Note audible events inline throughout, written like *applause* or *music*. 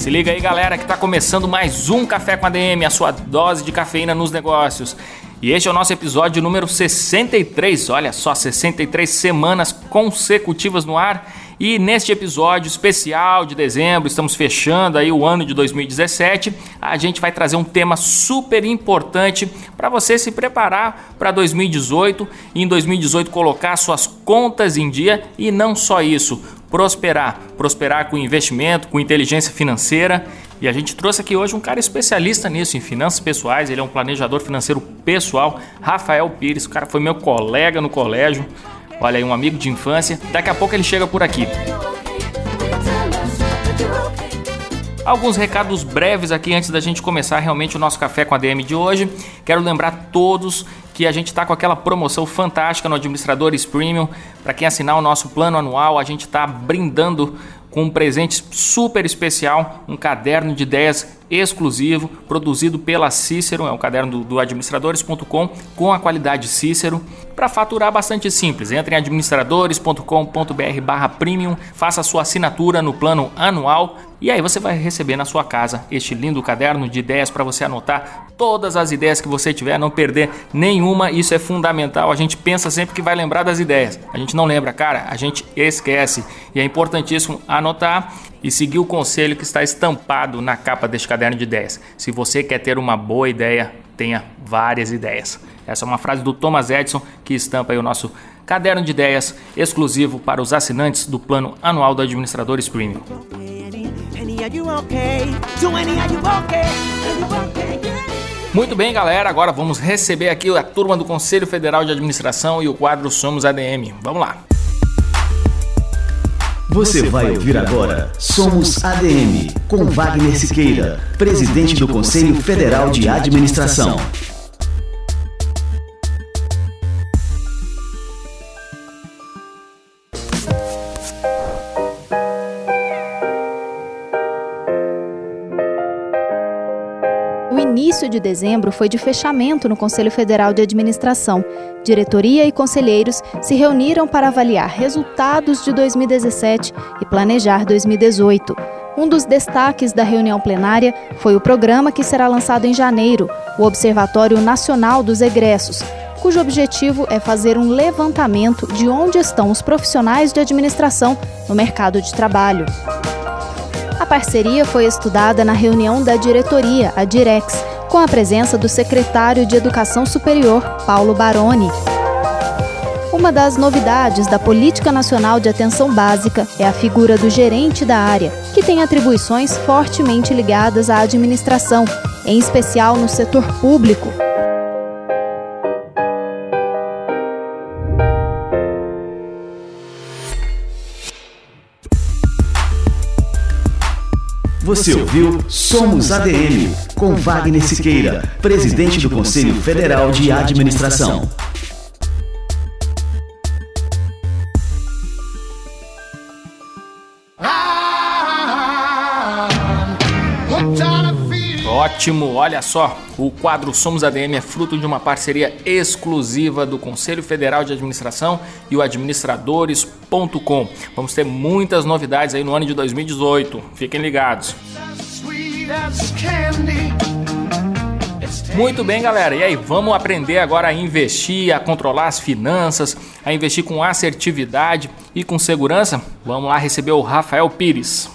Se liga aí, galera, que está começando mais um Café com ADM, a sua dose de cafeína nos negócios. E este é o nosso episódio número 63. Olha só, 63 semanas consecutivas no ar. E neste episódio especial de dezembro, estamos fechando aí o ano de 2017, a gente vai trazer um tema super importante para você se preparar para 2018 e em 2018 colocar suas contas em dia e não só isso, prosperar, prosperar com investimento, com inteligência financeira. E a gente trouxe aqui hoje um cara especialista nisso, em finanças pessoais. Ele é um planejador financeiro pessoal, Rafael Pires. O cara foi meu colega no colégio. Olha aí, um amigo de infância. Daqui a pouco ele chega por aqui. Alguns recados breves aqui antes da gente começar realmente o nosso café com a DM de hoje. Quero lembrar todos que a gente está com aquela promoção fantástica no Administradores Premium. Para quem assinar o nosso plano anual, a gente está brindando com um presente super especial, um caderno de ideias exclusivo, produzido pela Cícero, é um caderno do, do administradores.com com a qualidade Cícero, para faturar bastante simples. Entre em administradores.com.br barra premium, faça sua assinatura no plano anual e aí você vai receber na sua casa este lindo caderno de ideias para você anotar todas as ideias que você tiver, não perder nenhuma. Isso é fundamental. A gente pensa sempre que vai lembrar das ideias. A gente não lembra, cara, a gente esquece. E é importantíssimo anotar e seguir o conselho que está estampado na capa deste caderno de ideias. Se você quer ter uma boa ideia, tenha várias ideias. Essa é uma frase do Thomas Edison que estampa o nosso caderno de ideias exclusivo para os assinantes do plano anual do Administradores Premium. Muito bem, galera. Agora vamos receber aqui a turma do Conselho Federal de Administração e o quadro Somos ADM. Vamos lá. Você vai ouvir agora Somos ADM, com Wagner Siqueira, presidente do Conselho Federal de Administração. De dezembro foi de fechamento no Conselho Federal de Administração. Diretoria e conselheiros se reuniram para avaliar resultados de 2017 e planejar 2018. Um dos destaques da reunião plenária foi o programa que será lançado em janeiro, o Observatório Nacional dos Egressos, cujo objetivo é fazer um levantamento de onde estão os profissionais de administração no mercado de trabalho. A parceria foi estudada na reunião da diretoria, a Direx, com a presença do secretário de Educação Superior, Paulo Baroni. Uma das novidades da Política Nacional de Atenção Básica é a figura do gerente da área, que tem atribuições fortemente ligadas à administração, em especial no setor público. Você ouviu Somos ADM, com Wagner Siqueira, presidente do Conselho Federal de Administração. Ótimo, olha só, o quadro Somos ADM é fruto de uma parceria exclusiva do Conselho Federal de Administração e o administradores.com. Vamos ter muitas novidades aí no ano de 2018. Fiquem ligados. Muito bem, galera. E aí, vamos aprender agora a investir, a controlar as finanças, a investir com assertividade e com segurança? Vamos lá receber o Rafael Pires.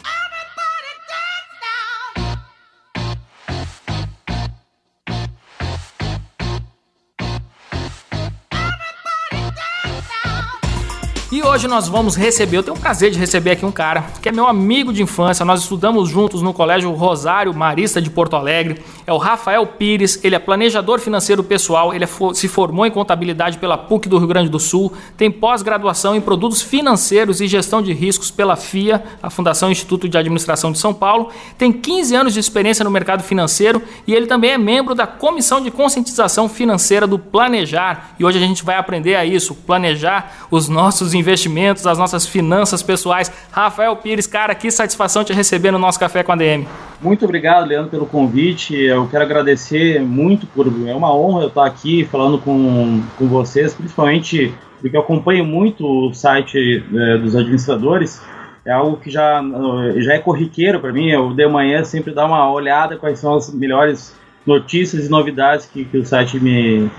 Hoje nós vamos receber, eu tenho o prazer de receber aqui um cara que é meu amigo de infância, nós estudamos juntos no Colégio Rosário Marista de Porto Alegre. É o Rafael Pires, ele é planejador financeiro pessoal, ele é, se formou em contabilidade pela PUC do Rio Grande do Sul, tem pós-graduação em produtos financeiros e gestão de riscos pela FIA, a Fundação Instituto de Administração de São Paulo, tem 15 anos de experiência no mercado financeiro e ele também é membro da Comissão de Conscientização Financeira do Planejar. E hoje a gente vai aprender a isso, planejar os nossos investimentos, as nossas finanças pessoais. Rafael Pires, cara, que satisfação te receber no nosso Café com a DM. Muito obrigado, Leandro, pelo convite. Eu quero agradecer muito por. É uma honra eu estar aqui falando com, com vocês, principalmente porque eu acompanho muito o site é, dos administradores. É algo que já, já é corriqueiro para mim. Eu de manhã sempre dar uma olhada quais são as melhores notícias e novidades que, que o site me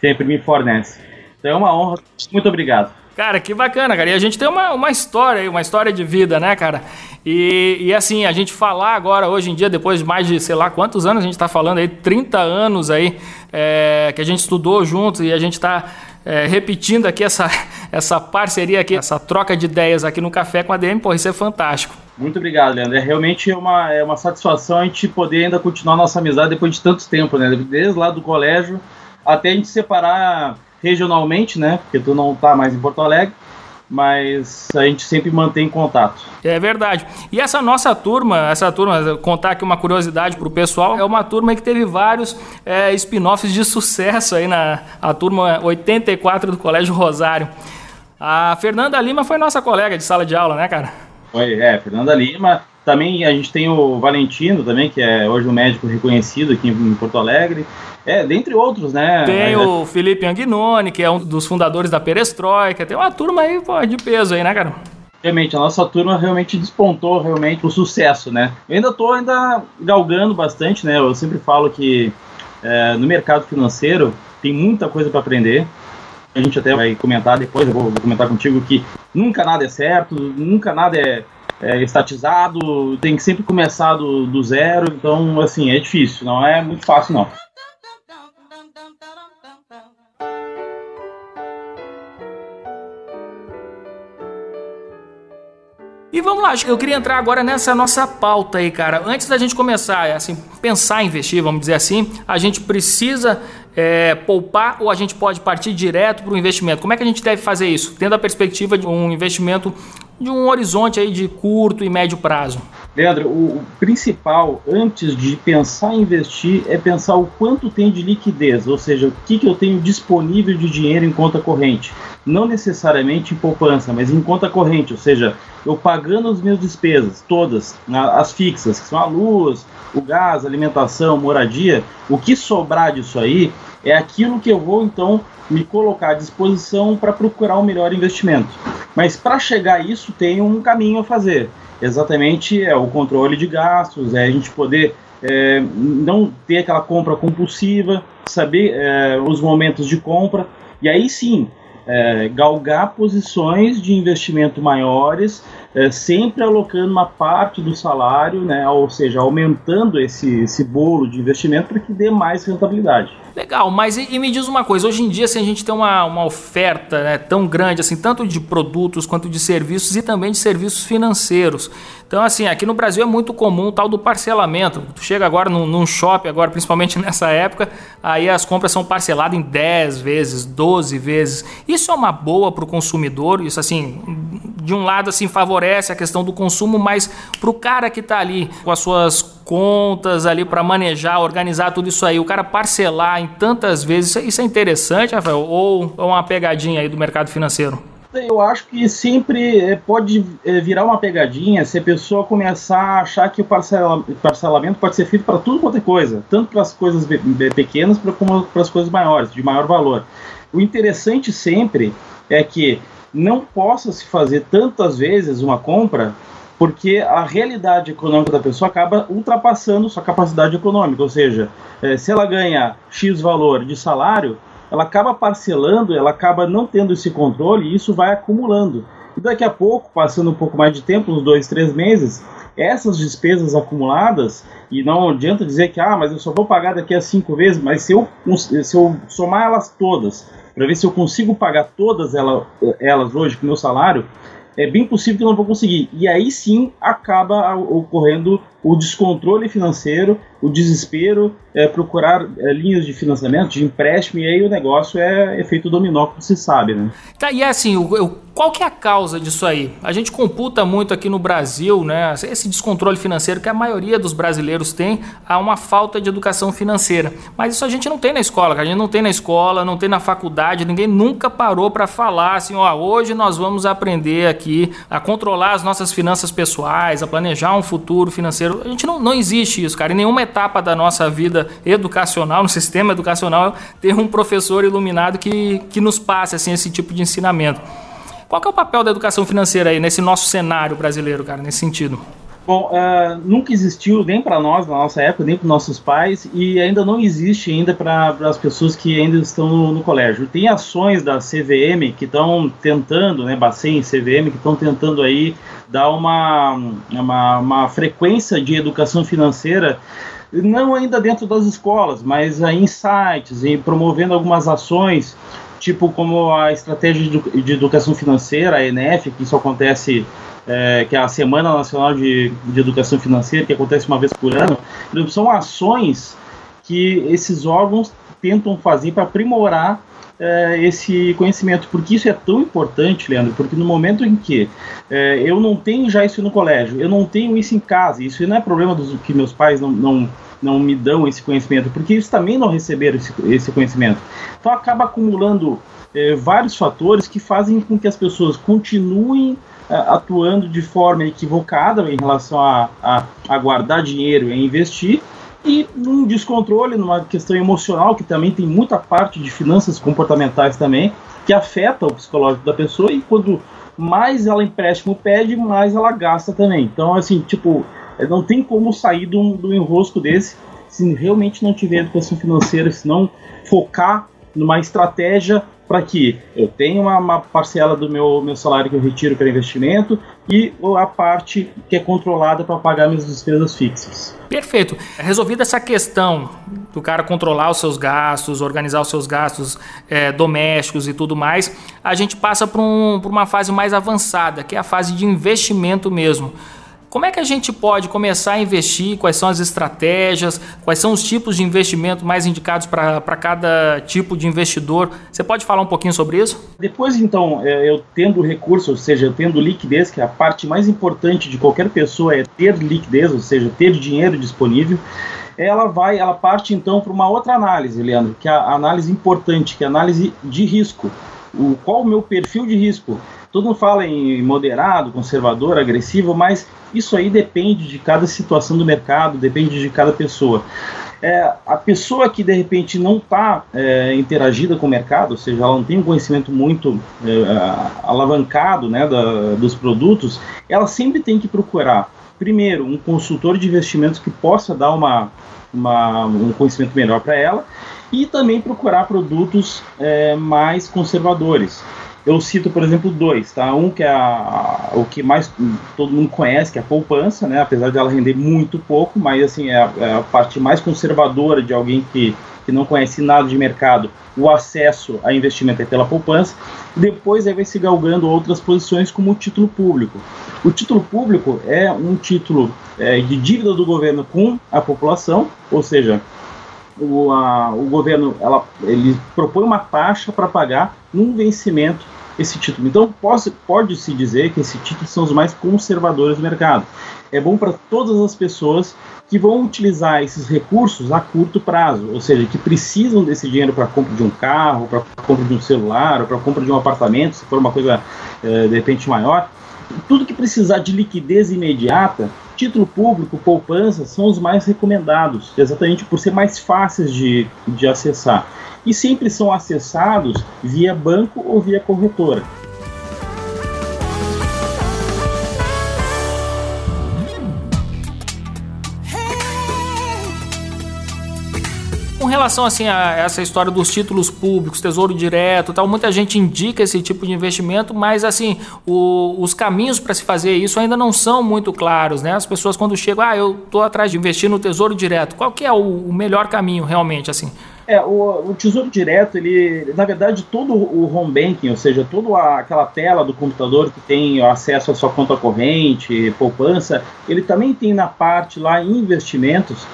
sempre me fornece. Então é uma honra. Muito obrigado. Cara, que bacana, cara. E a gente tem uma, uma história aí, uma história de vida, né, cara? E, e assim, a gente falar agora, hoje em dia, depois de mais de, sei lá, quantos anos a gente está falando aí, 30 anos aí, é, que a gente estudou juntos e a gente está é, repetindo aqui essa, *laughs* essa parceria aqui, essa troca de ideias aqui no Café com a DM, pô, isso é fantástico. Muito obrigado, Leandro. É realmente uma, é uma satisfação a gente poder ainda continuar nossa amizade depois de tanto tempo, né? Desde lá do colégio até a gente separar regionalmente, né? Porque tu não tá mais em Porto Alegre, mas a gente sempre mantém contato. É verdade. E essa nossa turma, essa turma, contar aqui uma curiosidade pro pessoal, é uma turma que teve vários é, spin-offs de sucesso aí na a turma 84 do Colégio Rosário. A Fernanda Lima foi nossa colega de sala de aula, né, cara? Foi, é, Fernanda Lima. Também a gente tem o Valentino também, que é hoje um médico reconhecido aqui em Porto Alegre. É, dentre outros, né? Tem o Felipe Anguinoni, que é um dos fundadores da Perestroika. Tem uma turma aí pô, de peso aí, né, cara? Realmente, a nossa turma realmente despontou realmente o sucesso, né? Eu ainda estou ainda galgando bastante, né? Eu sempre falo que é, no mercado financeiro tem muita coisa para aprender. A gente até vai comentar depois, eu vou comentar contigo que nunca nada é certo, nunca nada é é, estatizado, tem que sempre começar do, do zero, então, assim, é difícil, não é muito fácil, não. E vamos lá, eu queria entrar agora nessa nossa pauta aí, cara. Antes da gente começar, assim, pensar em investir, vamos dizer assim, a gente precisa é, poupar ou a gente pode partir direto para o investimento? Como é que a gente deve fazer isso? Tendo a perspectiva de um investimento de um horizonte aí de curto e médio prazo. Leandro, o, principal antes de pensar em investir é pensar o quanto tem de liquidez, ou seja, o que, que eu tenho disponível de dinheiro em conta corrente. Não necessariamente em poupança, mas em conta corrente, ou seja, eu pagando as minhas despesas, todas, as fixas, que são a luz, o gás, alimentação, moradia, o que sobrar disso aí é aquilo que eu vou então me colocar à disposição para procurar um melhor investimento. Mas para chegar a isso tem um caminho a fazer. Exatamente é o controle de gastos, é a gente poder é, não ter aquela compra compulsiva, saber é, os momentos de compra. E aí sim é, galgar posições de investimento maiores, é, sempre alocando uma parte do salário, né, ou seja, aumentando esse, esse bolo de investimento para que dê mais rentabilidade. Legal, mas e, e, me diz uma coisa, hoje em dia assim, a gente tem uma, uma oferta né, tão grande, assim, tanto de produtos quanto de serviços e também de serviços financeiros. Então, assim, aqui no Brasil é muito comum o tal do parcelamento. Tu chega agora num, num shopping, agora, principalmente *laughs* nessa época, aí as compras são parceladas em 10 vezes, 12 vezes. Isso é uma boa para o consumidor, isso assim, de um lado assim favorece a questão do consumo, mas para o cara que está ali com as suas contas ali para manejar, organizar tudo isso aí, o cara parcelar em tantas vezes, isso é interessante, Rafael? Ou é uma pegadinha aí do mercado financeiro? Eu acho que sempre é, pode é, virar uma pegadinha se a pessoa começar a achar que o parcelamento pode ser feito para tudo quanto é coisa, tanto para as coisas pequenas como para as coisas maiores, de maior valor. O interessante sempre é que não possa se fazer tantas vezes uma compra porque a realidade econômica da pessoa acaba ultrapassando sua capacidade econômica, ou seja, é, se ela ganha X valor de salário, ela acaba parcelando, ela acaba não tendo esse controle e isso vai acumulando. E daqui a pouco, passando um pouco mais de tempo, uns dois, três meses, essas despesas acumuladas, e não adianta dizer que, ah, mas eu só vou pagar daqui a cinco vezes, mas se eu, se eu somar elas todas, para ver se eu consigo pagar todas elas, hoje com meu salário, é bem possível que eu não vou conseguir. E aí sim acaba ocorrendo o descontrole financeiro, o desespero, é, procurar é, linhas de financiamento, de empréstimo, e aí o negócio é efeito dominó, como se sabe, né? Tá, e é assim, o, o, qual que é a causa disso aí? A gente computa muito aqui no Brasil, né, esse descontrole financeiro que a maioria dos brasileiros tem, há uma falta de educação financeira. Mas isso a gente não tem na escola, a gente não tem na escola, não tem na faculdade, ninguém nunca parou para falar assim, ó, hoje nós vamos aprender aqui a controlar as nossas finanças pessoais, a planejar um futuro financeiro a gente não, não existe isso, cara. Em nenhuma etapa da nossa vida educacional, no sistema educacional, ter um professor iluminado que, que nos passe assim, esse tipo de ensinamento. Qual é o papel da educação financeira aí nesse nosso cenário brasileiro, cara, nesse sentido? Bom, uh, nunca existiu nem para nós na nossa época, nem para nossos pais, e ainda não existe ainda para as pessoas que ainda estão no, no, colégio. Tem ações da CVM que estão tentando, né, Bacen CVM, que estão tentando aí dar uma, uma, uma frequência de educação financeira não ainda dentro das escolas, mas em sites e promovendo algumas ações, tipo como a estratégia de educação financeira, a ENEF, que isso acontece é, que é a Semana Nacional de, de Educação Financeira, que acontece uma vez por ano, são ações que esses órgãos tentam fazer para aprimorar é, esse conhecimento, porque isso é tão importante, Leandro, porque no momento em que é, eu não tenho já isso no colégio, eu não tenho isso em casa, isso não é problema dos que meus pais não, não, não me dão esse conhecimento, porque eles também não receberam esse, esse conhecimento. Então acaba acumulando é, vários fatores que fazem com que as pessoas continuem atuando de forma equivocada em relação a, a, a guardar dinheiro e investir, e num descontrole, numa questão emocional, que também tem muita parte de finanças comportamentais também, que afeta o psicológico da pessoa, e quando mais ela empréstimo pede, mais ela gasta também. Então, assim, tipo, é, não tem como sair do, do enrosco desse se realmente não tiver educação financeira, se não focar numa estratégia para que eu tenha uma, uma, parcela do meu, meu salário que eu retiro para investimento e a parte que é controlada para pagar minhas despesas fixas. Perfeito. Resolvida essa questão do cara controlar os seus gastos, organizar os seus gastos é, domésticos e tudo mais, a gente passa para um, uma fase mais avançada, que é a fase de investimento mesmo. Como é que a gente pode começar a investir? Quais são as estratégias? Quais são os tipos de investimento mais indicados para cada tipo de investidor? Você pode falar um pouquinho sobre isso? Depois, então, é, eu tendo recurso, ou seja, eu tendo liquidez, que é a parte mais importante de qualquer pessoa é ter liquidez, ou seja, ter dinheiro disponível ela vai, ela parte então para uma outra análise, Leandro, que é a análise importante, que é a análise de risco. O, qual o meu perfil de risco? Todo mundo fala em moderado, conservador, agressivo, mas isso aí depende de cada situação do mercado, depende de cada pessoa. É, a pessoa que de repente não está é, interagida com o mercado, ou seja, ela não tem um conhecimento muito é, alavancado né, da, dos produtos, ela sempre tem que procurar, primeiro, um consultor de investimentos que possa dar uma, uma um conhecimento melhor para ela e também procurar produtos é, mais conservadores. Eu cito, por exemplo, dois, tá? Um que é a, o que mais todo mundo conhece, que é a poupança, né? Apesar de ela render muito pouco, mas assim é a, é a parte mais conservadora de alguém que, que não conhece nada de mercado. O acesso a investimento é pela poupança. Depois aí vai se galgando outras posições como o título público. O título público é um título é, de dívida do governo com a população, ou seja, o, a, o governo ela, ele propõe uma taxa para pagar num vencimento esse título. Então pode-se pode -se dizer que esses títulos são os mais conservadores do mercado. É bom para todas as pessoas que vão utilizar esses recursos a curto prazo, ou seja, que precisam desse dinheiro para compra de um carro, para compra de um celular, para compra de um apartamento, se for uma coisa é, de repente maior. Tudo que precisar de liquidez imediata, título público, poupança, são os mais recomendados, exatamente por ser mais fáceis de, de acessar e sempre são acessados via banco ou via corretora. Relação assim a essa história dos títulos públicos, tesouro direto, tal, muita gente indica esse tipo de investimento, mas assim o, os caminhos para se fazer isso ainda não são muito claros, né? As pessoas quando chegam, ah, eu estou atrás de investir no tesouro direto, qual que é o, o melhor caminho realmente assim? É, o, o, Tesouro Direto, ele, na verdade, todo o home banking, ou seja, toda a, aquela tela do computador que tem acesso à sua conta corrente, poupança, ele também tem na parte lá investimentos,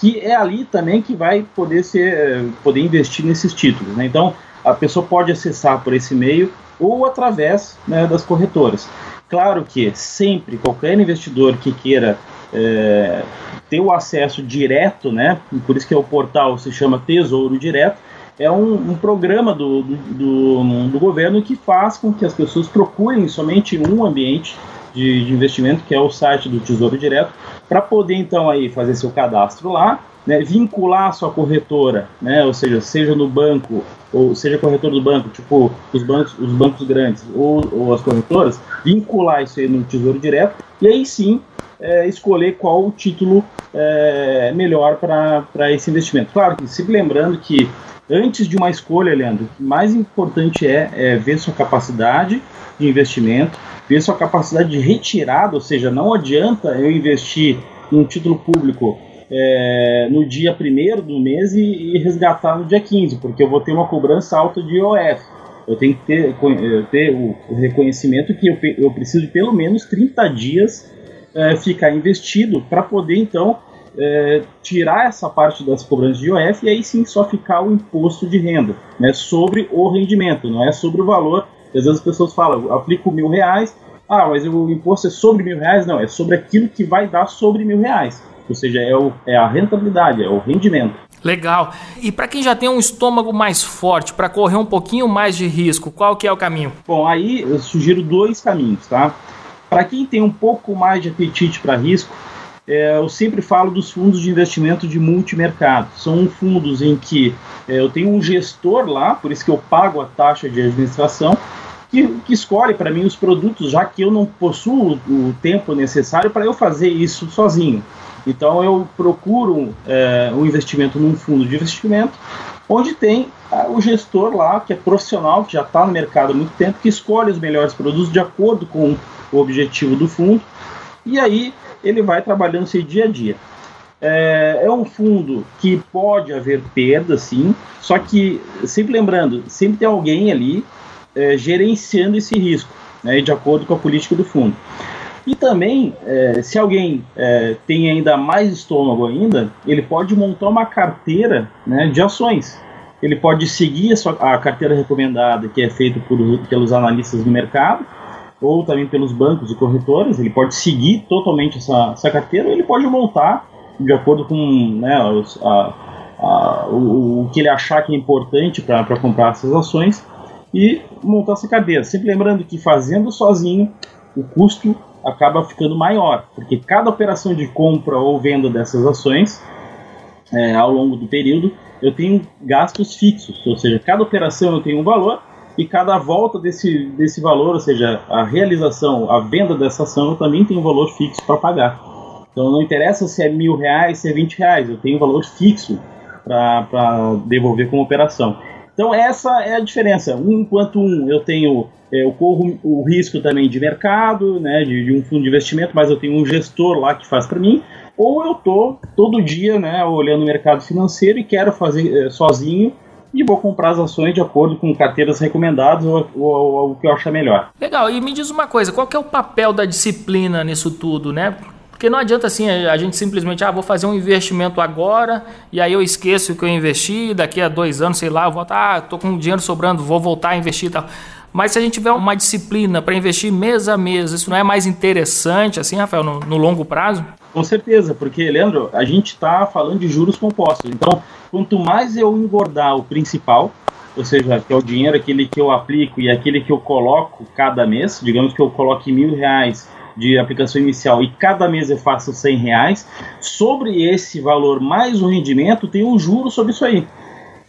que é ali também que vai poder ser, poder investir nesses títulos. Né? Então, a pessoa pode acessar por esse meio ou através né, das corretoras. Claro que sempre qualquer investidor que queira é, ter o acesso direto, né? Por isso que é o portal se chama Tesouro Direto. É um, um programa do, do, do, governo que faz com que as pessoas procurem somente um ambiente de, de investimento, que é o site do Tesouro Direto, para poder então aí fazer seu cadastro lá, né, vincular a sua corretora, né, ou seja, seja no banco ou seja corretor do banco, tipo os bancos, os bancos grandes ou, ou as corretoras, vincular isso aí no Tesouro Direto e aí sim é, escolher qual o título é, melhor para esse investimento. Claro que sempre lembrando que antes de uma escolha, Leandro, o mais importante é, é ver sua capacidade de investimento, ver sua capacidade de retirada, ou seja, não adianta eu investir num título público é, no dia 1 do mês e, e, resgatar no dia 15, porque eu vou ter uma cobrança alta de IOF. Eu tenho que ter, ter o, o, reconhecimento que eu, eu preciso de pelo menos 30 dias é, ficar investido para poder então é, tirar essa parte das cobranças de IOF e aí sim só ficar o imposto de renda né, sobre o rendimento, não é sobre o valor. Às vezes as pessoas falam, aplico mil reais, ah, mas o imposto é sobre mil reais? Não, é sobre aquilo que vai dar sobre mil reais. Ou seja, é, o, é a rentabilidade, é o rendimento. Legal. E para quem já tem um estômago mais forte, para correr um pouquinho mais de risco, qual que é o caminho? Bom, aí eu sugiro dois caminhos, tá? Para quem tem um pouco mais de apetite para risco, é, eu sempre falo dos fundos de investimento de multimercado. São fundos em que é, eu tenho um gestor lá, por isso que eu pago a taxa de administração, que, que escolhe para mim os produtos, já que eu não possuo o tempo necessário para eu fazer isso sozinho. Então eu procuro é, um investimento num fundo de investimento onde tem o gestor lá, que é profissional, que já está no mercado há muito tempo, que escolhe os melhores produtos de acordo com o objetivo do fundo, e aí ele vai trabalhando seu dia a dia. É, é, um fundo que pode haver perda, sim, só que, sempre lembrando, sempre tem alguém ali é, gerenciando esse risco, né, de acordo com a política do fundo. E também, é, se alguém é, tem ainda mais estômago ainda, ele pode montar uma carteira né, de ações. Ele pode seguir a, sua, a carteira recomendada, que é feita pelos analistas do mercado, ou também pelos bancos e corretoras, ele pode seguir totalmente essa, essa carteira, ou ele pode montar de acordo com né, os, a, a, o, o, que ele achar que é importante para comprar essas ações e montar essa carteira. Sempre lembrando que fazendo sozinho, o custo acaba ficando maior, porque cada operação de compra ou venda dessas ações é, ao longo do período eu tenho gastos fixos, ou seja, cada operação eu tenho um valor e cada volta desse, desse valor, ou seja, a realização, a venda dessa ação, eu também tenho um valor fixo para pagar. Então não interessa se é mil reais, se é vinte reais, eu tenho um valor fixo para devolver como operação. Então essa é a diferença. Um enquanto um eu tenho é, eu corro o risco também de mercado, né, de, de, um fundo de investimento, mas eu tenho um gestor lá que faz para mim, ou eu tô todo dia, né, olhando o mercado financeiro e quero fazer é, sozinho e vou comprar as ações de acordo com carteiras recomendadas ou, ou, ou, o que eu achar melhor. Legal, e me diz uma coisa, qual é o papel da disciplina nisso tudo, né? Porque não adianta assim a gente simplesmente, ah, vou fazer um investimento agora e aí eu esqueço que eu investi, daqui a dois anos, sei lá, eu volto, ah, tô com dinheiro sobrando, vou voltar a investir e tal. Mas se a gente tiver uma disciplina para investir mês a mês, isso não é mais interessante, assim, Rafael, no, no longo prazo? Com certeza, porque, Leandro, a gente está falando de juros compostos. Então, quanto mais eu engordar o principal, ou seja, que é o dinheiro, aquele que eu aplico e aquele que eu coloco cada mês, digamos que eu coloque mil reais de aplicação inicial e cada mês eu faço 100 reais, sobre esse valor mais o rendimento tem um juro sobre isso aí.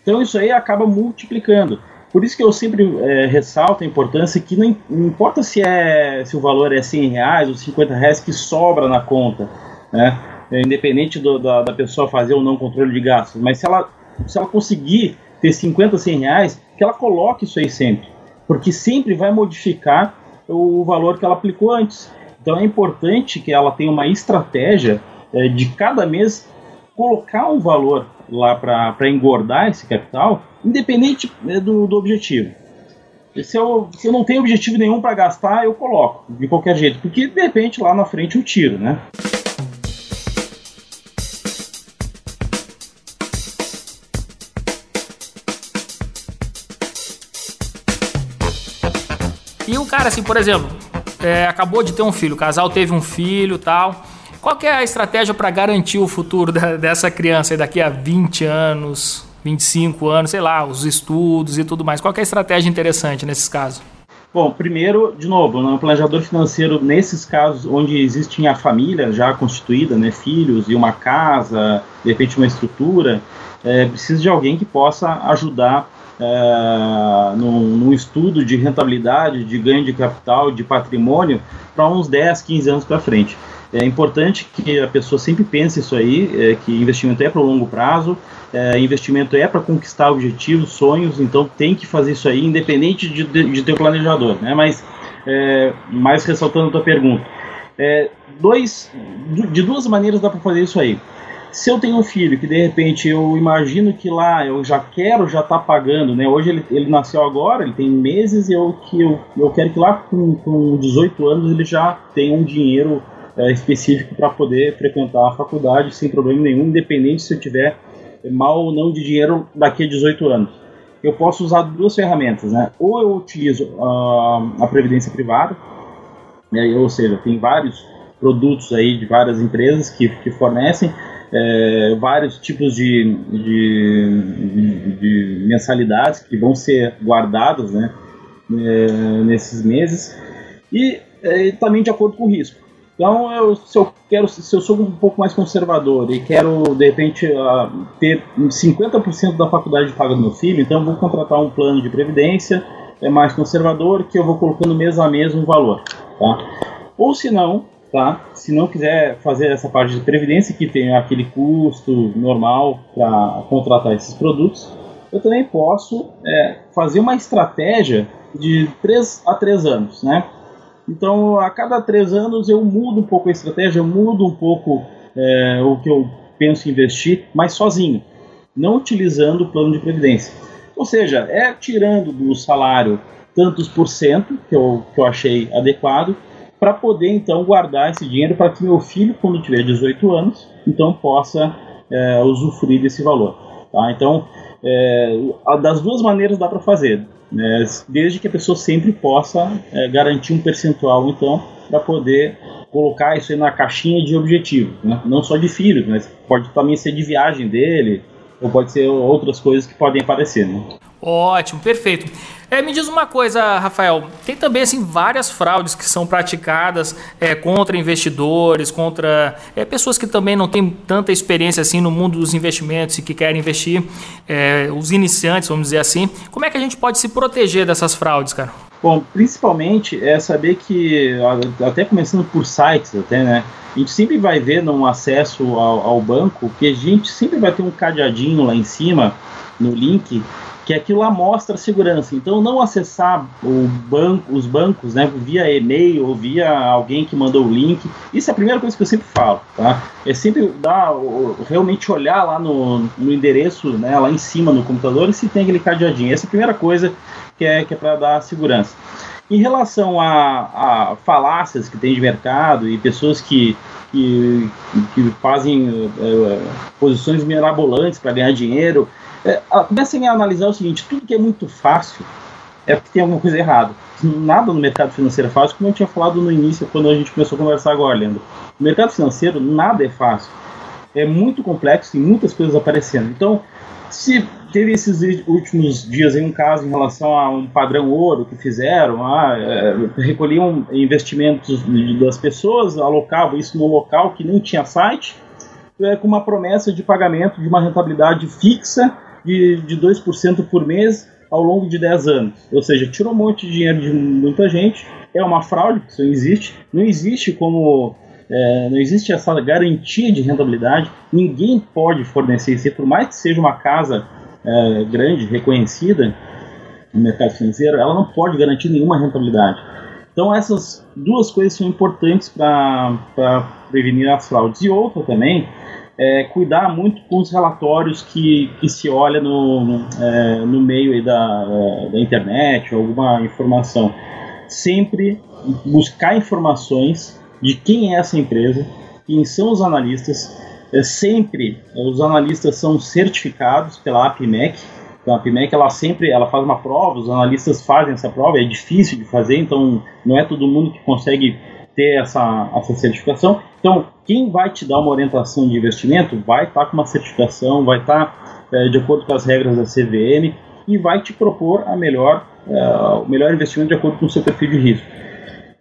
Então isso aí acaba multiplicando. Por isso que eu sempre é, ressalto a importância que não, importa se, é, se o valor é 100 reais ou 50 reais que sobra na conta, né? É, independente do, da, da pessoa fazer ou não controle de gastos, mas se ela se ela conseguir ter 50, 100 reais, que ela coloque isso aí sempre, porque sempre vai modificar o valor que ela aplicou antes. Então é importante que ela tenha uma estratégia é, de cada mês colocar um valor lá para engordar esse capital, independente né, do, do objetivo. Se eu, se eu não tenho objetivo nenhum para gastar, eu coloco, de qualquer jeito, porque de repente lá na frente eu tiro, né? E o cara, assim, por exemplo, é, acabou de ter um filho, o casal teve um filho tal. Qual é a estratégia para garantir o futuro da, dessa criança daqui a 20 anos, 25 anos, sei lá, os estudos e tudo mais? Qual é a estratégia interessante nesses casos? Bom, primeiro, de novo, no planejador financeiro, nesses casos onde existe a família já constituída, né, filhos e uma casa, de repente uma estrutura, é, precisa de alguém que possa ajudar é, num, num, estudo de rentabilidade, de ganho de capital, de patrimônio, para uns 10, 15 anos para frente. É importante que a pessoa sempre pense isso aí, é, que investimento é para o longo prazo, é, investimento é para conquistar objetivos, sonhos, então tem que fazer isso aí, independente de, de, de ter planejador. Né? Mas, é, mais ressaltando a tua pergunta, é, dois, de duas maneiras dá para fazer isso aí se eu tenho um filho que de repente eu imagino que lá eu já quero já estar tá pagando, né? Hoje ele, ele nasceu agora, ele tem meses e eu, que eu, eu quero que lá com, com 18 anos ele já tenha um dinheiro é, específico para poder frequentar a faculdade sem problema nenhum, independente se eu tiver mal ou não de dinheiro daqui a 18 anos. Eu posso usar duas ferramentas, né? Ou eu utilizo uh, a previdência privada, né? ou seja, tem vários produtos aí de várias empresas que, que fornecem é, vários tipos de, de, de, de, mensalidades que vão ser guardadas né, é, nesses meses e é, também de acordo com o risco. Então, eu, se eu quero, se eu sou um pouco mais conservador e quero de repente uh, ter 50% da faculdade paga do meu filho, então eu vou contratar um plano de previdência é mais conservador que eu vou colocando mês a mês um valor, tá? Ou se não, tá? Se não quiser fazer essa parte de previdência que tem aquele custo normal para contratar esses produtos, eu também posso é, fazer uma estratégia de 3 a 3 anos, né? Então, a cada 3 anos eu mudo um pouco a estratégia, eu mudo um pouco é, o que eu penso investir, mas sozinho, não utilizando o plano de previdência. Ou seja, é tirando do salário tantos por cento que eu, que eu achei adequado para poder então guardar esse dinheiro para que meu filho, quando tiver 18 anos, então possa é, usufruir desse valor. Tá? Então, é, das duas maneiras dá para fazer, né? desde que a pessoa sempre possa é, garantir um percentual, então, para poder colocar isso aí na caixinha de objetivo, né? não só de filhos, mas pode também ser de viagem dele, ou pode ser outras coisas que podem aparecer. Né? Ótimo, perfeito. É, me diz uma coisa, Rafael. Tem também assim várias fraudes que são praticadas é, contra investidores, contra é, pessoas que também não têm tanta experiência assim no mundo dos investimentos e que querem investir, é, os iniciantes, vamos dizer assim. Como é que a gente pode se proteger dessas fraudes, cara? Bom, principalmente é saber que, até começando por sites, até, né? A gente sempre vai ver no acesso ao, ao banco que a gente sempre vai ter um cadeadinho lá em cima no link que aquilo lá mostra segurança. Então, não acessar banco, os bancos né, via e-mail ou via alguém que mandou o link. Isso é a primeira coisa que eu sempre falo. Tá? É sempre dar, realmente olhar lá no, no endereço, né, lá em cima no computador, e se tem aquele cadeadinho. Essa é a primeira coisa que é, que é para dar segurança. Em relação a, a, falácias que tem de mercado e pessoas que, que, que fazem é, posições mirabolantes para ganhar dinheiro, é, comecem a analisar o seguinte: tudo que é muito fácil é porque tem alguma coisa errada. Nada no mercado financeiro é fácil, como eu tinha falado no início, quando a gente começou a conversar agora, Leandro. No mercado financeiro, nada é fácil. É muito complexo e muitas coisas aparecendo. Então, se teve esses últimos dias aí um caso em relação a um padrão ouro que fizeram, ah, é, recolhiam investimentos das pessoas, alocavam isso no local que não tinha site, é, com uma promessa de pagamento de uma rentabilidade fixa de, de 2% por mês ao longo de 10 anos. Ou seja, tirou um monte de dinheiro de muita gente, é uma fraude, isso não existe. Não existe como é, não existe essa garantia de rentabilidade, ninguém pode fornecer isso, por mais que seja uma casa é, grande, reconhecida no mercado financeiro, ela não pode garantir nenhuma rentabilidade. Então essas duas coisas são importantes para prevenir as fraudes. E outra também é cuidar muito com os relatórios que, que se olha no, é, no meio da, é, da internet, alguma informação. Sempre buscar informações de quem é essa empresa, quem são os analistas. É, sempre os analistas são certificados pela APMEC. Então, a APMEC ela sempre ela faz uma prova, os analistas fazem essa prova, é difícil de fazer, então não é todo mundo que consegue ter essa, essa certificação. Então, quem vai te dar uma orientação de investimento vai estar com uma certificação, vai estar é, de acordo com as regras da CVM e vai te propor a melhor, é, o melhor investimento de acordo com o seu perfil de risco.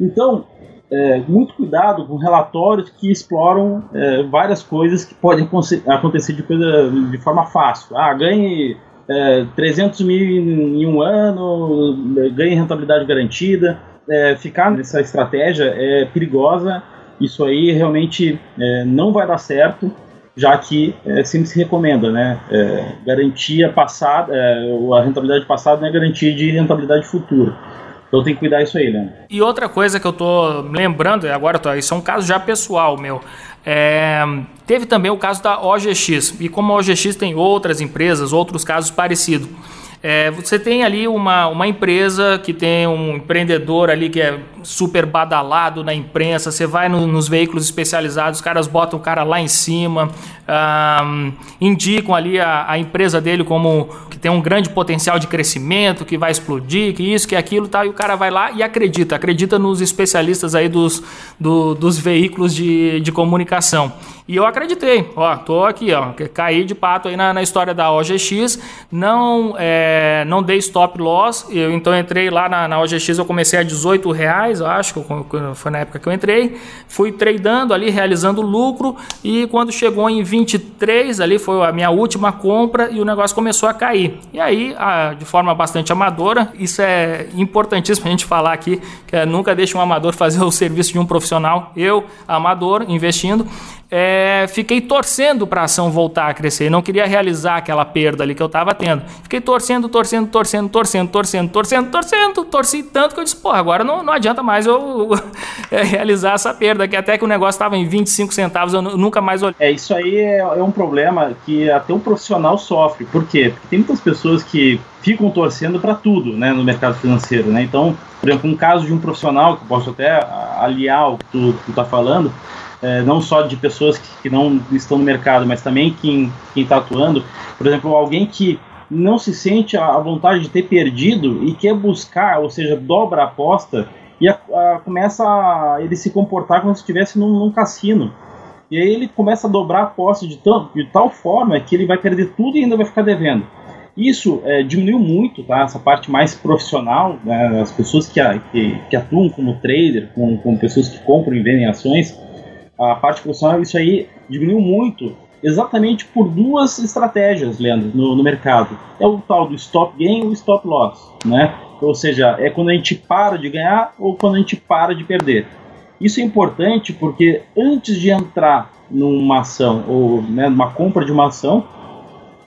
Então, é, muito cuidado com relatórios que exploram é, várias coisas que podem acontecer de, coisa, de forma fácil. Ah, ganhe é, 300 mil em um ano, ganhe rentabilidade garantida. É, ficar nessa estratégia é perigosa. Isso aí realmente é, não vai dar certo, já que é, sempre se recomenda, né? garantia passada, a rentabilidade passada não é garantia de rentabilidade futura. Então tem que cuidar isso aí, né? E outra coisa que eu tô lembrando, agora tô, isso é um caso já pessoal meu. É, teve também o caso da OGX. E como a OGX tem outras empresas, outros casos parecidos. É, você tem ali uma, uma empresa que tem um empreendedor ali que é super badalado na imprensa, você vai no, nos veículos especializados, os caras botam o cara lá em cima, um, indicam ali a, a, empresa dele como que tem um grande potencial de crescimento, que vai explodir, que isso, que aquilo tal, e o cara vai lá e acredita, acredita nos especialistas aí dos, do, dos veículos de, de comunicação. E eu acreditei, ó, tô aqui, ó, caí de pato aí na, na história da OGX, não, é, não dei stop loss, eu então entrei lá na, na OGX, eu comecei a 18 reais, eu acho, que foi na época que eu entrei, fui tradando ali, realizando lucro, e quando chegou em 23, ali foi a minha última compra, e o negócio começou a cair. E aí, a, de forma bastante amadora, isso é importantíssimo a gente falar aqui, que é, nunca deixe um amador fazer *laughs* o serviço de um profissional, eu, amador, investindo, é, fiquei torcendo para a ação voltar a crescer. Não queria realizar aquela perda ali que eu estava tendo. Fiquei torcendo, torcendo, torcendo, torcendo, torcendo, torcendo, torcendo. Torci tanto que eu disse, porra, agora não, não adianta mais eu *laughs* é, realizar essa perda. Que até que o negócio estava em 25 centavos, eu nunca mais olhei. É, isso aí é, é um problema que até um profissional sofre. Por quê? Porque tem muitas pessoas que ficam torcendo para tudo né, no mercado financeiro. Né? Então, por exemplo, um caso de um profissional, que posso até aliar o que tu está falando, é, não só de pessoas que, que, não estão no mercado, mas também quem está atuando. Por exemplo, alguém que não se sente a, vontade de ter perdido e quer buscar, ou seja, dobra a aposta e a, a, começa a ele se comportar como se estivesse num, num, cassino. E aí ele começa a dobrar a aposta de, tão, de tal forma que ele vai perder tudo e ainda vai ficar devendo. Isso é, diminuiu muito, tá? Essa parte mais profissional, né? as pessoas que, que, que, atuam como trader, com, pessoas que compram e vendem ações, a parte profissional, isso aí diminuiu muito, exatamente por duas estratégias, Leandro, no, no mercado. É o tal do stop gain e o stop loss, né? Ou seja, é quando a gente para de ganhar ou quando a gente para de perder. Isso é importante porque antes de entrar numa ação ou né, numa compra de uma ação,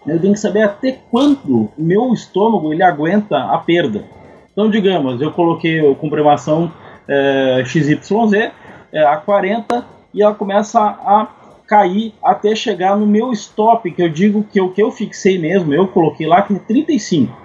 eu tenho que saber até quando meu estômago ele aguenta a perda. Então, digamos, eu coloquei, eu comprei uma ação é, XYZ é, a 40 e ela começa a cair até chegar no meu stop, que eu digo que o que eu fixei mesmo, eu coloquei lá que é 35.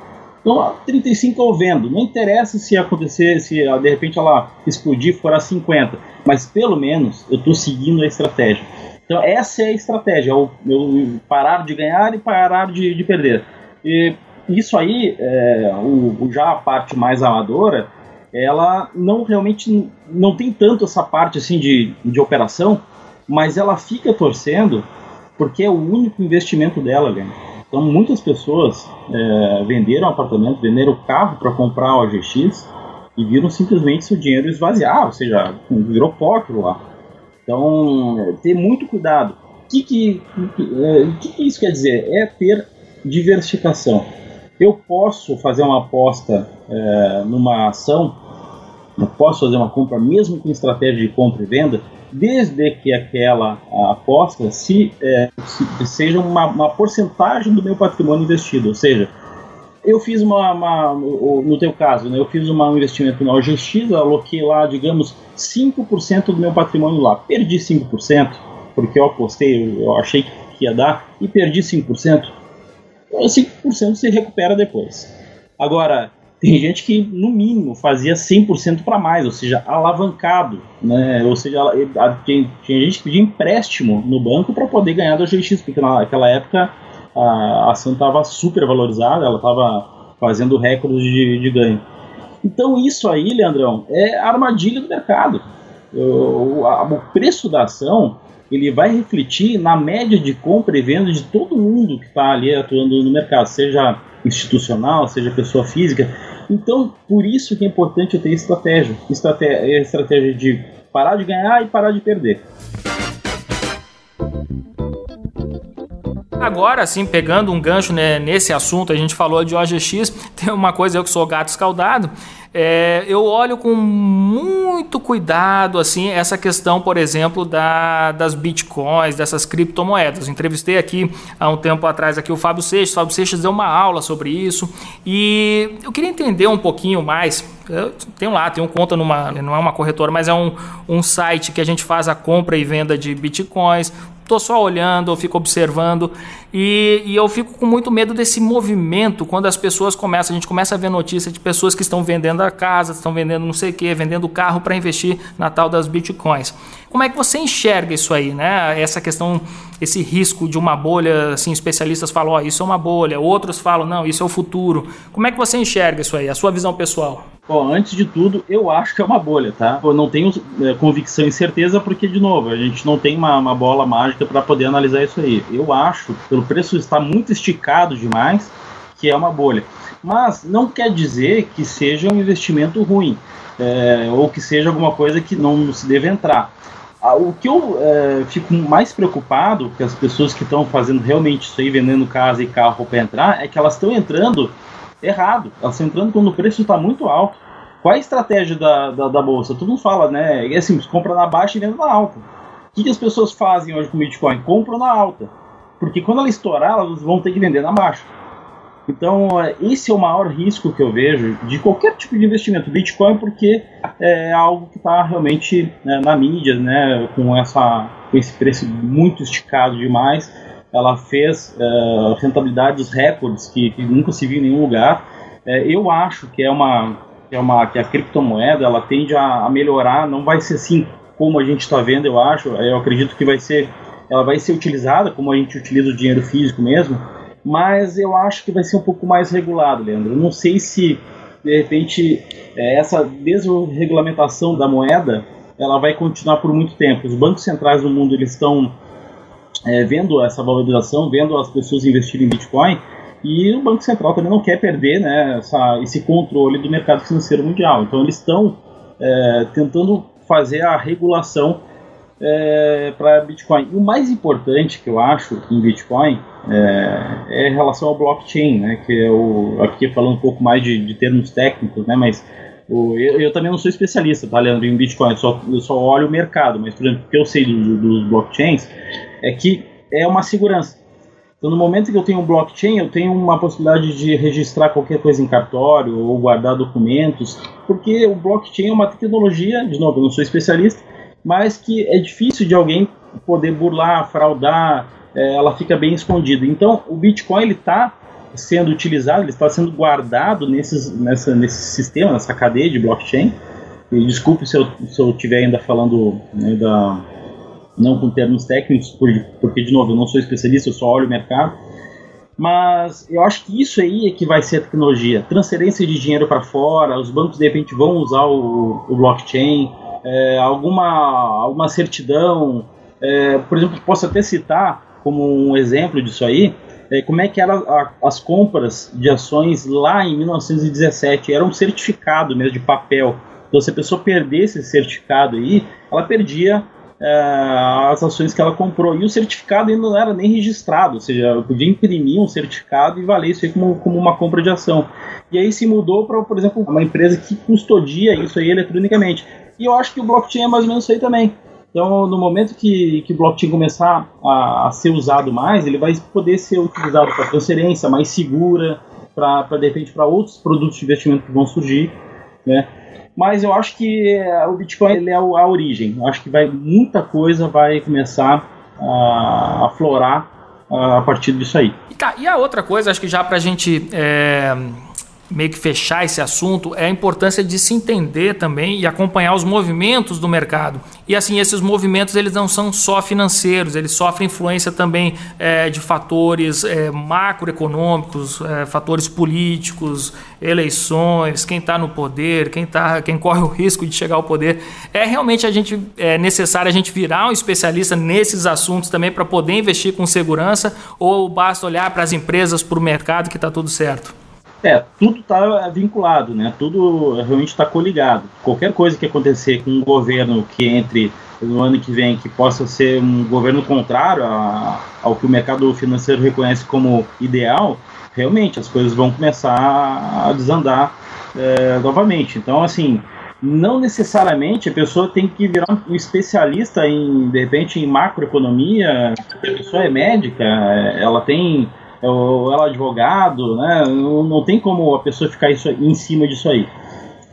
Então, 35 eu vendo. Não interessa se acontecer, se de repente ela explodir for a 50, mas pelo menos eu estou seguindo a estratégia. Então, essa é a estratégia: eu, eu parar de ganhar e parar de, de perder. E isso aí, é, o, o, já a parte mais amadora, ela não realmente não tem tanto essa parte assim de, de operação, mas ela fica torcendo porque é o único investimento dela, velho. Então muitas pessoas é, venderam apartamento, venderam carro para comprar a OGX e viram simplesmente seu dinheiro esvaziar, ou seja, virou póquer lá. Então, é, ter muito cuidado. O que, que, é, que, que isso quer dizer? É ter diversificação. Eu posso fazer uma aposta é, numa ação, eu posso fazer uma compra mesmo com estratégia de compra e venda, desde que aquela aposta se, é, se seja uma, uma porcentagem do meu patrimônio investido, ou seja, eu fiz uma, uma, no teu caso, né, eu fiz um investimento na OGX, aloquei lá, digamos, 5% do meu patrimônio lá. Perdi 5%, porque eu apostei, eu achei que ia dar, e perdi 5%. 5% se recupera depois. Agora, tem gente que, no mínimo, fazia 100% para mais, ou seja, alavancado. Né? Ou seja, tinha, tinha gente que pedia empréstimo no banco para poder ganhar da OGX, porque naquela época a ação estava super valorizada, ela estava fazendo recordes de, de ganho. Então isso aí, Leandrão, é a armadilha do mercado. O, a, o preço da ação ele vai refletir na média de compra e venda de todo mundo que está ali atuando no mercado, seja institucional, seja pessoa física. Então, por isso que é importante ter estratégia. Estratégia, estratégia de parar de ganhar e parar de perder. Agora, assim, pegando um gancho né, nesse assunto, a gente falou de OGX, *laughs* tem uma coisa, eu que sou gato escaldado, é, eu olho com muito cuidado assim essa questão, por exemplo, da, das bitcoins, dessas criptomoedas. Entrevistei aqui há um tempo atrás aqui o Fábio Seixas. O Fábio Seixas deu uma aula sobre isso e eu queria entender um pouquinho mais. Eu tenho lá, tenho conta numa, não é uma corretora, mas é um, um site que a gente faz a compra e venda de bitcoins tô só olhando, fico observando e, e, eu fico com muito medo desse movimento quando as pessoas começam, a gente começa a ver notícias de pessoas que estão vendendo a casa, estão vendendo não sei o que, vendendo carro para investir na tal das bitcoins. Como é que você enxerga isso aí, né? Essa questão, esse risco de uma bolha, assim, especialistas falam, ó, oh, isso é uma bolha, outros falam, não, isso é o futuro. Como é que você enxerga isso aí, a sua visão pessoal? Bom, antes de tudo, eu acho que é uma bolha, tá? Eu não tenho é, convicção e certeza porque, de novo, a gente não tem uma, uma bola mágica para poder analisar isso aí. Eu acho, preço estar muito esticado demais, que é uma bolha. Mas não quer dizer que seja um investimento ruim, é, ou que seja alguma coisa que não se deve entrar. Ah, o que eu é, fico mais preocupado, que as pessoas que estão fazendo realmente isso aí, vendendo casa e carro para entrar, é que elas estão entrando errado. Elas estão entrando quando o preço está muito alto. Qual é a estratégia da, da, da, bolsa? Todo mundo fala, né? É simples, compra na baixa e vende na alta. O que, que as pessoas fazem hoje com o Bitcoin? Compram na alta. Porque quando ela estourar, elas vão ter que vender na baixa. Então, esse é o maior risco que eu vejo de qualquer tipo de investimento. Bitcoin, porque é algo que está realmente né, na mídia, né, com, essa, com esse preço muito esticado demais. Ela fez uh, rentabilidades recordes que, que, nunca se viu em nenhum lugar. É, eu acho que é uma que é uma que a criptomoeda ela tende a, a melhorar. Não vai ser assim como a gente está vendo, eu acho. Eu acredito que vai ser ela vai ser utilizada como a gente utiliza o dinheiro físico mesmo mas eu acho que vai ser um pouco mais regulado, Leandro. Eu não sei se, de repente, é, essa desregulamentação da moeda ela vai continuar por muito tempo. Os bancos centrais do mundo eles estão é, vendo essa valorização, vendo as pessoas investirem em Bitcoin, e o Banco Central também não quer perder né, essa, esse controle do mercado financeiro mundial. Então eles estão é, tentando fazer a regulação é, para Bitcoin. E o mais importante que eu acho em Bitcoin é, é em relação ao blockchain, né, que é o, aqui falando um pouco mais de, de termos técnicos, né, mas o, eu, eu, também não sou especialista, tá, Leandro, em Bitcoin, eu só, eu só olho o mercado, mas, por exemplo, o que eu sei dos, dos blockchains é que é uma segurança. Então, no momento que eu tenho um blockchain, eu tenho uma possibilidade de registrar qualquer coisa em cartório ou guardar documentos, porque o blockchain é uma tecnologia, de novo, eu não sou especialista, mas que é difícil de alguém poder burlar, fraudar, é, ela fica bem escondida. Então, o Bitcoin ele está sendo utilizado, ele está sendo guardado nesses, nessa, nesse sistema, nessa cadeia de blockchain. E desculpe se eu estiver ainda falando né, da, não com termos técnicos, porque, de novo, eu não sou especialista, eu só olho o mercado. Mas eu acho que isso aí é que vai ser a tecnologia. Transferência de dinheiro para fora, os bancos de repente vão usar o, o blockchain, é, alguma, alguma certidão. É, por exemplo, posso até citar como um exemplo disso aí, é, como é que eram as compras de ações lá em 1917. Era um certificado mesmo de papel. Então, se a pessoa perdesse esse certificado aí, ela perdia as ações que ela comprou. E o certificado ainda não era nem registrado, ou seja, eu podia imprimir um certificado e valer isso aí como, como uma compra de ação. E aí se mudou para, por exemplo, uma empresa que custodia isso aí eletronicamente. E eu acho que o blockchain é mais ou menos isso aí também. Então, no momento que, que o blockchain começar a, a ser usado mais, ele vai poder ser utilizado para transferência mais segura, para de repente para outros produtos de investimento que vão surgir, né? Mas eu acho que é, o Bitcoin ele é a origem. Eu acho que vai muita coisa vai começar a aflorar a partir disso aí. E, tá, e a outra coisa, acho que já para a gente é meio que fechar esse assunto é a importância de se entender também e acompanhar os movimentos do mercado. E assim, esses movimentos eles não são só financeiros, eles sofrem influência também é, de fatores é, macroeconômicos, é, fatores políticos, eleições, quem está no poder, quem, tá, quem corre o risco de chegar ao poder. É realmente a gente é necessário a gente virar um especialista nesses assuntos também para poder investir com segurança ou basta olhar para as empresas, para o mercado que está tudo certo? É, tudo está vinculado, né? Tudo realmente está coligado. Qualquer coisa que acontecer com um governo que entre no ano que vem, que possa ser um governo contrário a, ao que o mercado financeiro reconhece como ideal, realmente as coisas vão começar a desandar é, novamente. Então, assim, não necessariamente a pessoa tem que virar um especialista em, de repente, em macroeconomia. A pessoa é médica, ela tem ou ela é advogado, né? Não, não tem como a pessoa ficar isso, em cima disso aí.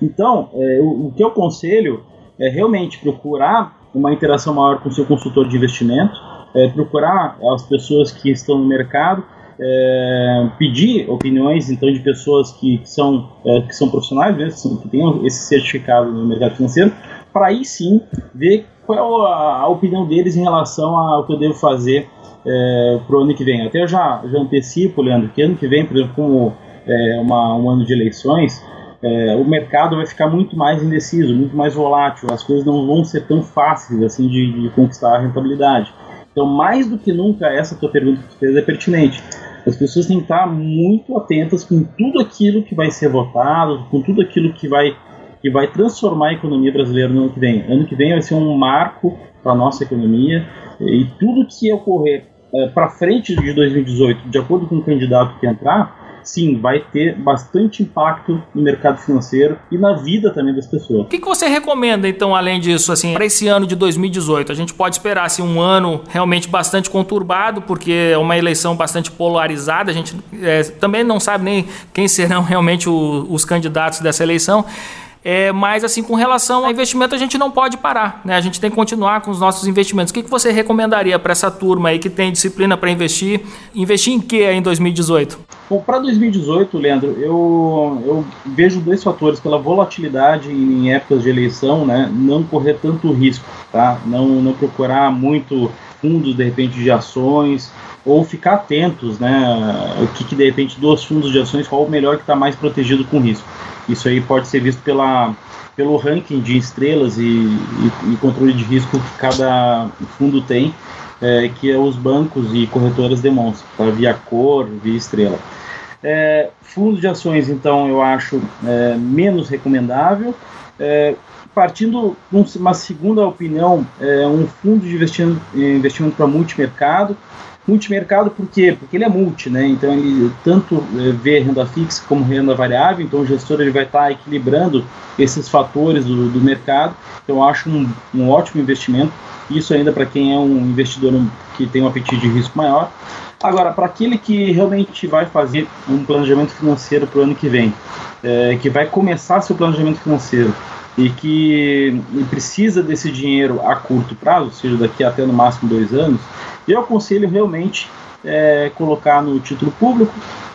Então, é, o, o, que eu aconselho é realmente procurar uma interação maior com o seu consultor de investimento, é, procurar as pessoas que estão no mercado, é, pedir opiniões então de pessoas que, que são é, que são profissionais mesmo, que têm esse certificado no mercado financeiro, para aí sim ver qual a, a opinião deles em relação ao que eu devo fazer é, para o ano que vem. Até eu já, já antecipo, Leandro, que ano que vem, por exemplo, como é, uma, um ano de eleições, é, o mercado vai ficar muito mais indeciso, muito mais volátil, as coisas não vão ser tão fáceis assim de, de conquistar a rentabilidade. Então, mais do que nunca, essa tua pergunta que tu fez é pertinente. As pessoas têm que estar muito atentas com tudo aquilo que vai ser votado, com tudo aquilo que vai, que vai transformar a economia brasileira no ano que vem. Ano que vem vai ser um marco para a nossa economia e tudo que ocorrer é, para frente de 2018, de acordo com o candidato que entrar, sim, vai ter bastante impacto no mercado financeiro e na vida também das pessoas. O que, que você recomenda, então, além disso, assim, para esse ano de 2018? A gente pode esperar assim, um ano realmente bastante conturbado, porque é uma eleição bastante polarizada, a gente é, também não sabe nem quem serão *laughs* realmente o, os candidatos dessa eleição. É, mas assim, com relação ao investimento, a gente não pode parar, né? A gente tem que continuar com os nossos investimentos. O que, que você recomendaria para essa turma aí que tem disciplina para investir? Investir em que em 2018? Bom, para 2018, Leandro, eu, eu vejo dois fatores. Pela volatilidade em épocas de eleição, né? Não correr tanto risco, tá? Não, não procurar muito fundos, de repente, de ações, ou ficar atentos, né? O que, que de repente, dos fundos de ações, qual o melhor que está mais protegido com risco. Isso aí pode ser visto pela, pelo ranking de estrelas e, e, e controle de risco que cada fundo tem, é, que é os bancos e corretoras demonstram, tá? via cor, via estrela. É, fundos de ações, então, eu acho é, menos recomendável. É, partindo uma segunda opinião, é um fundo de investimento, investimento para multimercado, Multimercado por quê? Porque ele é multi, né? Então ele tanto é, vê renda fixa como renda variável, então o gestor ele vai estar tá equilibrando esses fatores do, do mercado. Então eu acho um, um ótimo investimento. Isso ainda para quem é um investidor que tem um apetite de risco maior. Agora, para aquele que realmente vai fazer um planejamento financeiro para o ano que vem, é, que vai começar seu planejamento financeiro e que precisa desse dinheiro a curto prazo, ou seja, daqui até no máximo dois anos, eu aconselho realmente é, colocar no título público,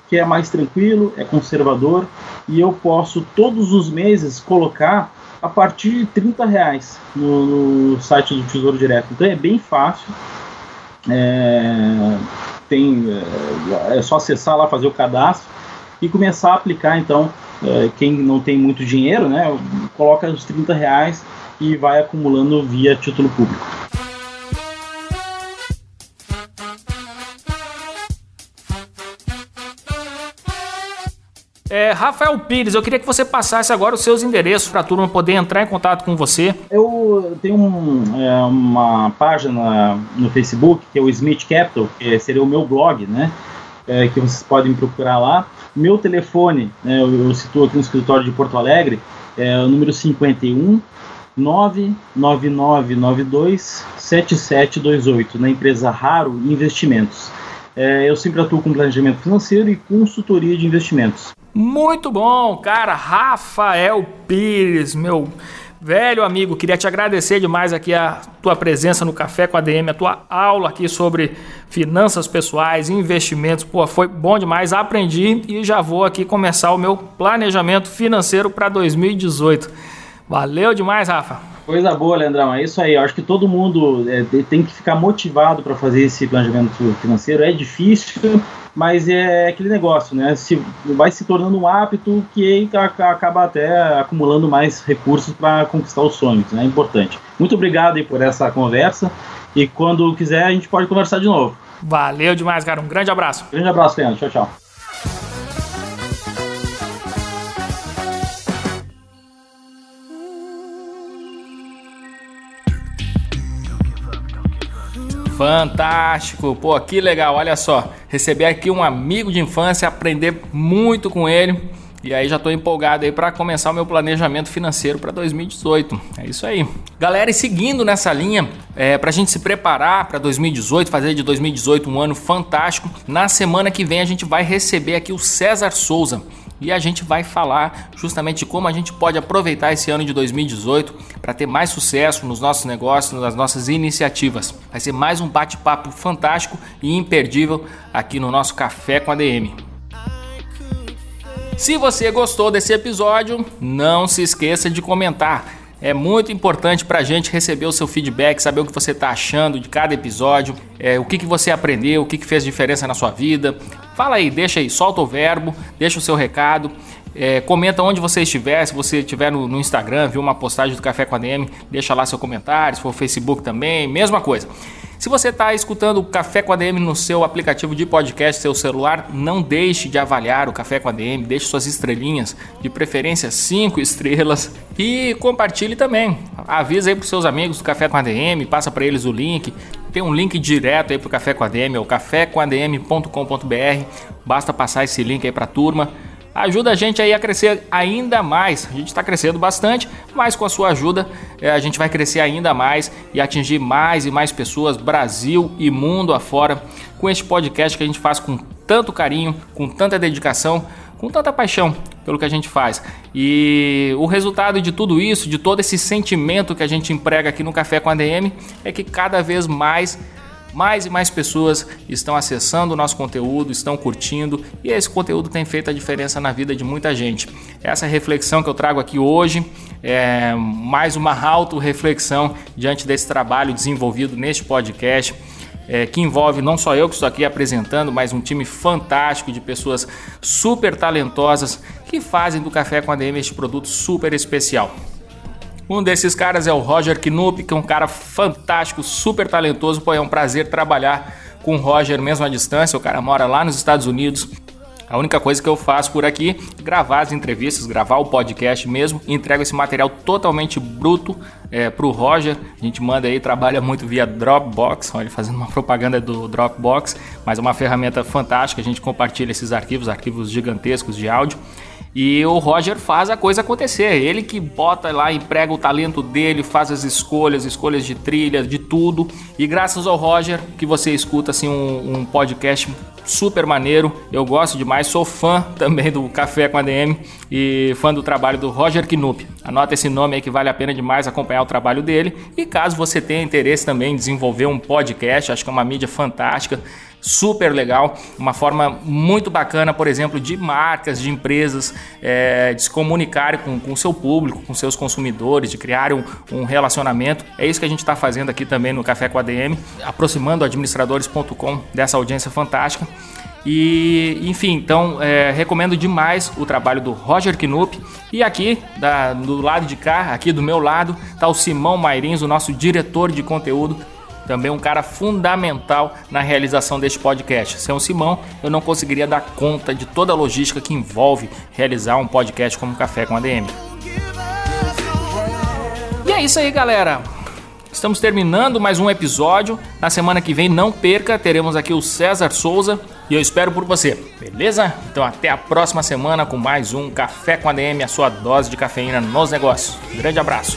que é mais tranquilo, é conservador, e eu posso todos os meses colocar a partir de 30 reais no, no site do Tesouro Direto. Então é bem fácil. É, tem, é, é só acessar lá, fazer o cadastro e começar a aplicar então é, quem não tem muito dinheiro, né, coloca os 30 reais e vai acumulando via título público. É, Rafael Pires, eu queria que você passasse agora os seus endereços para a turma poder entrar em contato com você. Eu tenho um, é, uma página no Facebook, que é o Smith Capital, que seria o meu blog, né? É, que vocês podem procurar lá. Meu telefone, né, eu, eu situo aqui no escritório de Porto Alegre, é o número 51 99992 7728 na empresa Raro Investimentos. É, eu sempre atuo com planejamento financeiro e consultoria de investimentos. Muito bom, cara. Rafael Pires, meu velho amigo, queria te agradecer demais aqui a tua presença no Café com a DM, a tua aula aqui sobre finanças pessoais, investimentos. Pô, foi bom demais, aprendi e já vou aqui começar o meu planejamento financeiro para 2018. Valeu demais, Rafa. Coisa boa, Leandrão. É isso aí. Eu acho que todo mundo é, tem que ficar motivado para fazer esse planejamento financeiro. É difícil, mas é aquele negócio, né? Se vai se tornando um hábito que acaba até acumulando mais recursos para conquistar os sonhos, né? É importante. Muito obrigado aí por essa conversa e quando quiser a gente pode conversar de novo. Valeu demais, cara. Um grande abraço. Grande abraço, Leandro. Tchau, tchau. Fantástico, pô, que legal, olha só. Receber aqui um amigo de infância, aprender muito com ele. E aí já estou empolgado aí para começar o meu planejamento financeiro para 2018. É isso aí. Galera, e seguindo nessa linha, é, para a gente se preparar para 2018, fazer de 2018 um ano fantástico, na semana que vem a gente vai receber aqui o César Souza e a gente vai falar justamente de como a gente pode aproveitar esse ano de 2018 para ter mais sucesso nos nossos negócios, nas nossas iniciativas. Vai ser mais um bate-papo fantástico e imperdível aqui no nosso Café com a DM. Se você gostou desse episódio, não se esqueça de comentar. É muito importante para a gente receber o seu feedback, saber o que você está achando de cada episódio, é, o que, que você aprendeu, o que, que fez diferença na sua vida. Fala aí, deixa aí, solta o verbo, deixa o seu recado. É, comenta onde você estiver, se você estiver no, no, Instagram, viu uma postagem do Café com a DM, deixa lá seu comentário, se for Facebook também, mesma coisa. Se você está escutando o Café com a DM no seu aplicativo de podcast, seu celular, não deixe de avaliar o Café com a DM, deixe suas estrelinhas, de preferência 5 *laughs* estrelas e compartilhe também. Avisa aí para seus amigos do Café com a DM, passa para eles o link. Tem um link direto aí para o Café com a DM, é o cafécomadm.com.br. Basta passar esse link aí para a turma ajuda a gente aí a crescer ainda mais. A gente está crescendo bastante, mas com a sua ajuda é, a gente vai crescer ainda mais e atingir mais e mais pessoas, Brasil e mundo afora, com este podcast que a gente faz com tanto carinho, com tanta dedicação, com tanta paixão pelo que a gente faz. E o resultado de tudo isso, de todo esse sentimento que a gente emprega aqui no Café com a DM, é que cada vez mais mais e mais pessoas estão acessando o nosso conteúdo, estão curtindo e esse conteúdo tem feito a diferença na vida de muita gente. Essa reflexão que eu trago aqui hoje é mais uma auto-reflexão diante desse trabalho desenvolvido neste podcast. É, que envolve não só eu que estou aqui apresentando, mas um time fantástico de pessoas super talentosas que fazem do Café com a DM este produto super especial. Um desses caras é o Roger Knupp, que é um cara fantástico, super talentoso. Pô, é um prazer trabalhar com o Roger mesmo à distância. O cara mora lá nos Estados Unidos. A única coisa que eu faço por aqui é gravar as entrevistas, gravar o podcast mesmo. Entrego esse material totalmente bruto é, para o Roger. A gente manda aí, trabalha muito via Dropbox. Olha, fazendo uma propaganda do Dropbox, mas é uma ferramenta fantástica. A gente compartilha esses arquivos, arquivos gigantescos de áudio. E o Roger faz a coisa acontecer. Ele que bota lá, emprega o talento dele, faz as escolhas, escolhas de trilha, de tudo. E graças ao Roger que você escuta assim um, um podcast super maneiro. Eu gosto demais, sou fã *laughs* também do Café com a DM e fã do trabalho do Roger Knupp. Anota esse nome aí que vale a pena demais acompanhar o trabalho dele. E caso você tenha interesse também em desenvolver um podcast, acho que é uma mídia fantástica super legal, uma forma muito bacana, por exemplo, de marcas, de empresas, é, de se comunicarem com o seu público, com seus consumidores, de criar um, um relacionamento. É isso que a gente está fazendo aqui também no Café com a DM, aproximando administradores.com dessa audiência fantástica. E, enfim, então é, recomendo demais o trabalho do Roger Knupp. E aqui, da, do lado de cá, aqui do meu lado, está o Simão Mairins, o nosso diretor de conteúdo também um cara fundamental na realização deste podcast. Sem o Simão, eu não conseguiria dar conta de toda a logística que envolve realizar um podcast como Café com ADM. E é isso aí, galera. Estamos terminando mais um episódio. Na semana que vem, não perca, teremos aqui o César Souza e eu espero por você, beleza? Então até a próxima semana com mais um Café com ADM, a sua dose de cafeína nos negócios. grande abraço.